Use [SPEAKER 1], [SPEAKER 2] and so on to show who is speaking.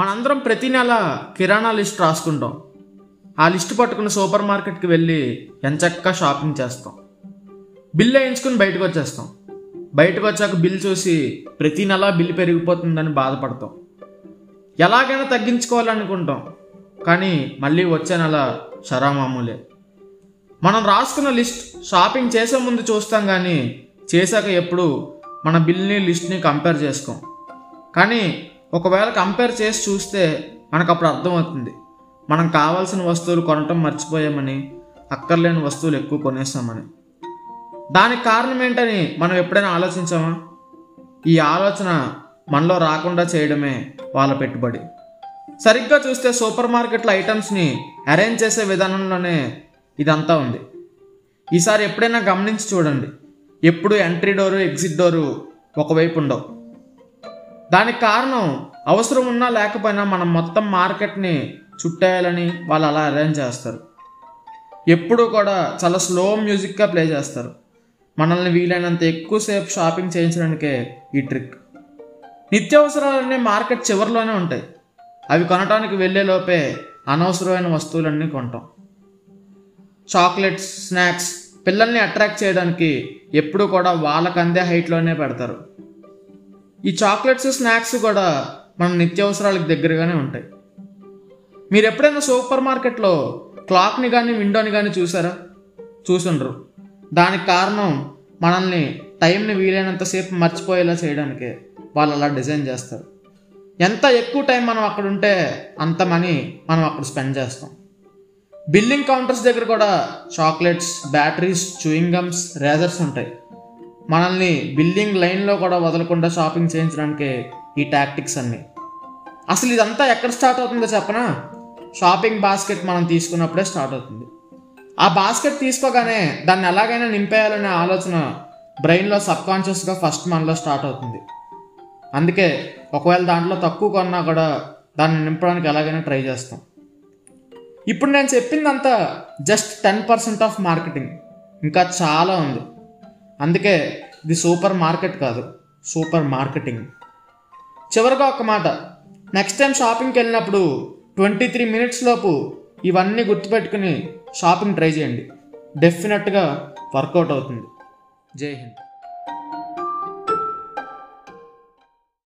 [SPEAKER 1] మనందరం ప్రతి నెల కిరాణా లిస్ట్ రాసుకుంటాం. ఆ లిస్ట్ పట్టుకుని సూపర్ మార్కెట్కి వెళ్ళి ఎంచక్కా షాపింగ్ చేస్తాం. బిల్ వేయించుకుని బయటకు వచ్చేస్తాం. బయటకు వచ్చాక బిల్ చూసి ప్రతి నెల బిల్ పెరిగిపోతుందని బాధపడతాం. ఎలాగైనా తగ్గించుకోవాలనుకుంటాం. కానీ మళ్ళీ వచ్చే నెల షరామామూలే. మనం రాసుకున్న లిస్ట్ షాపింగ్ చేసే ముందు చూస్తాం కానీ చేశాక ఎప్పుడు మన బిల్ని లిస్ట్ని కంపేర్ చేసుకోం. కానీ ఒకవేళ కంపేర్ చేసి చూస్తే మనకు అప్పుడు అర్థమవుతుంది. మనం కావాల్సిన వస్తువులు కొనటం మర్చిపోయామని అక్కర్లేని వస్తువులు ఎక్కువ కొనేస్తామని. దానికి కారణం ఏంటని మనం ఎప్పుడైనా ఆలోచించామా? ఈ ఆలోచన మనలో రాకుండా చేయడమే వాళ్ళ పెట్టుబడి. సరిగ్గా చూస్తే సూపర్ మార్కెట్ల ఐటమ్స్ని అరేంజ్ చేసే విధానంలోనే ఇదంతా ఉంది. ఈసారి ఎప్పుడైనా గమనించి చూడండి. ఎప్పుడు ఎంట్రీ డోరు ఎగ్జిట్ డోరు ఒకవైపు ఉండవు. దానికి కారణం అవసరం ఉన్నా లేకపోయినా మనం మొత్తం మార్కెట్ని చుట్టేయాలని వాళ్ళు అలా అరేంజ్ చేస్తారు. ఎప్పుడూ కూడా చాలా స్లో మ్యూజిక్గా ప్లే చేస్తారు. మనల్ని వీలైనంత ఎక్కువసేపు షాపింగ్ చేయించడానికే ఈ ట్రిక్ నిత్యావసరాలన్నీ మార్కెట్ చివరిలోనే ఉంటాయి. అవి కొనడానికి వెళ్ళే లోపే అనవసరమైన వస్తువులన్నీ కొంటాం. చాక్లెట్స్ స్నాక్స్ పిల్లల్ని అట్రాక్ట్ చేయడానికి ఎప్పుడు కూడా వాళ్ళకందే హైట్లోనే పెడతారు. ఈ చాక్లెట్స్ స్నాక్స్ కూడా మన నిత్యావసరాలకు దగ్గరగానే ఉంటాయి. మీరు ఎప్పుడైనా సూపర్ మార్కెట్లో క్లాక్ని కానీ విండోని కానీ చూసారా? చూసుండ్రు. దానికి కారణం మనల్ని టైంని వీలైనంతసేపు మర్చిపోయేలా చేయడానికే వాళ్ళు అలా డిజైన్ చేస్తారు. ఎంత ఎక్కువ టైం మనం అక్కడ ఉంటే అంత మనీ మనం అక్కడ స్పెండ్ చేస్తాం. బిల్లింగ్ కౌంటర్స్ దగ్గర కూడా chocolates batteries chewing gums razors ఉంటాయి. మనల్ని బిల్డింగ్ లైన్లో కూడా వదలకుండా షాపింగ్ చేయించడానికి ఈ టాక్టిక్స్ అన్నీ. అసలు ఇదంతా ఎక్కడ స్టార్ట్ అవుతుందో చెప్పనా? షాపింగ్ బాస్కెట్ మనం తీసుకున్నప్పుడే స్టార్ట్ అవుతుంది. ఆ బాస్కెట్ తీసుకోగానే దాన్ని ఎలాగైనా నింపేయాలనే ఆలోచన బ్రెయిన్లో సబ్కాన్షియస్గా ఫస్ట్ మనలో స్టార్ట్ అవుతుంది. అందుకే ఒకవేళ దాంట్లో తక్కువ కొన్నా కూడా దాన్ని నింపడానికి ఎలాగైనా ట్రై చేస్తాం. ఇప్పుడు నేను చెప్పిందంతా just ten percent of marketing. ఇంకా చాలా ఉంది. అందుకే ఇది సూపర్ మార్కెట్ కాదు సూపర్ మార్కెటింగ్. చివరిగా ఒక మాట నెక్స్ట్ టైం షాపింగ్కి వెళ్ళినప్పుడు ట్వంటీ త్రీ మినిట్స్ లోపు ఇవన్నీ గుర్తుపెట్టుకుని షాపింగ్ ట్రై చేయండి. డెఫినెట్గా వర్కౌట్ అవుతుంది. జై హింద్.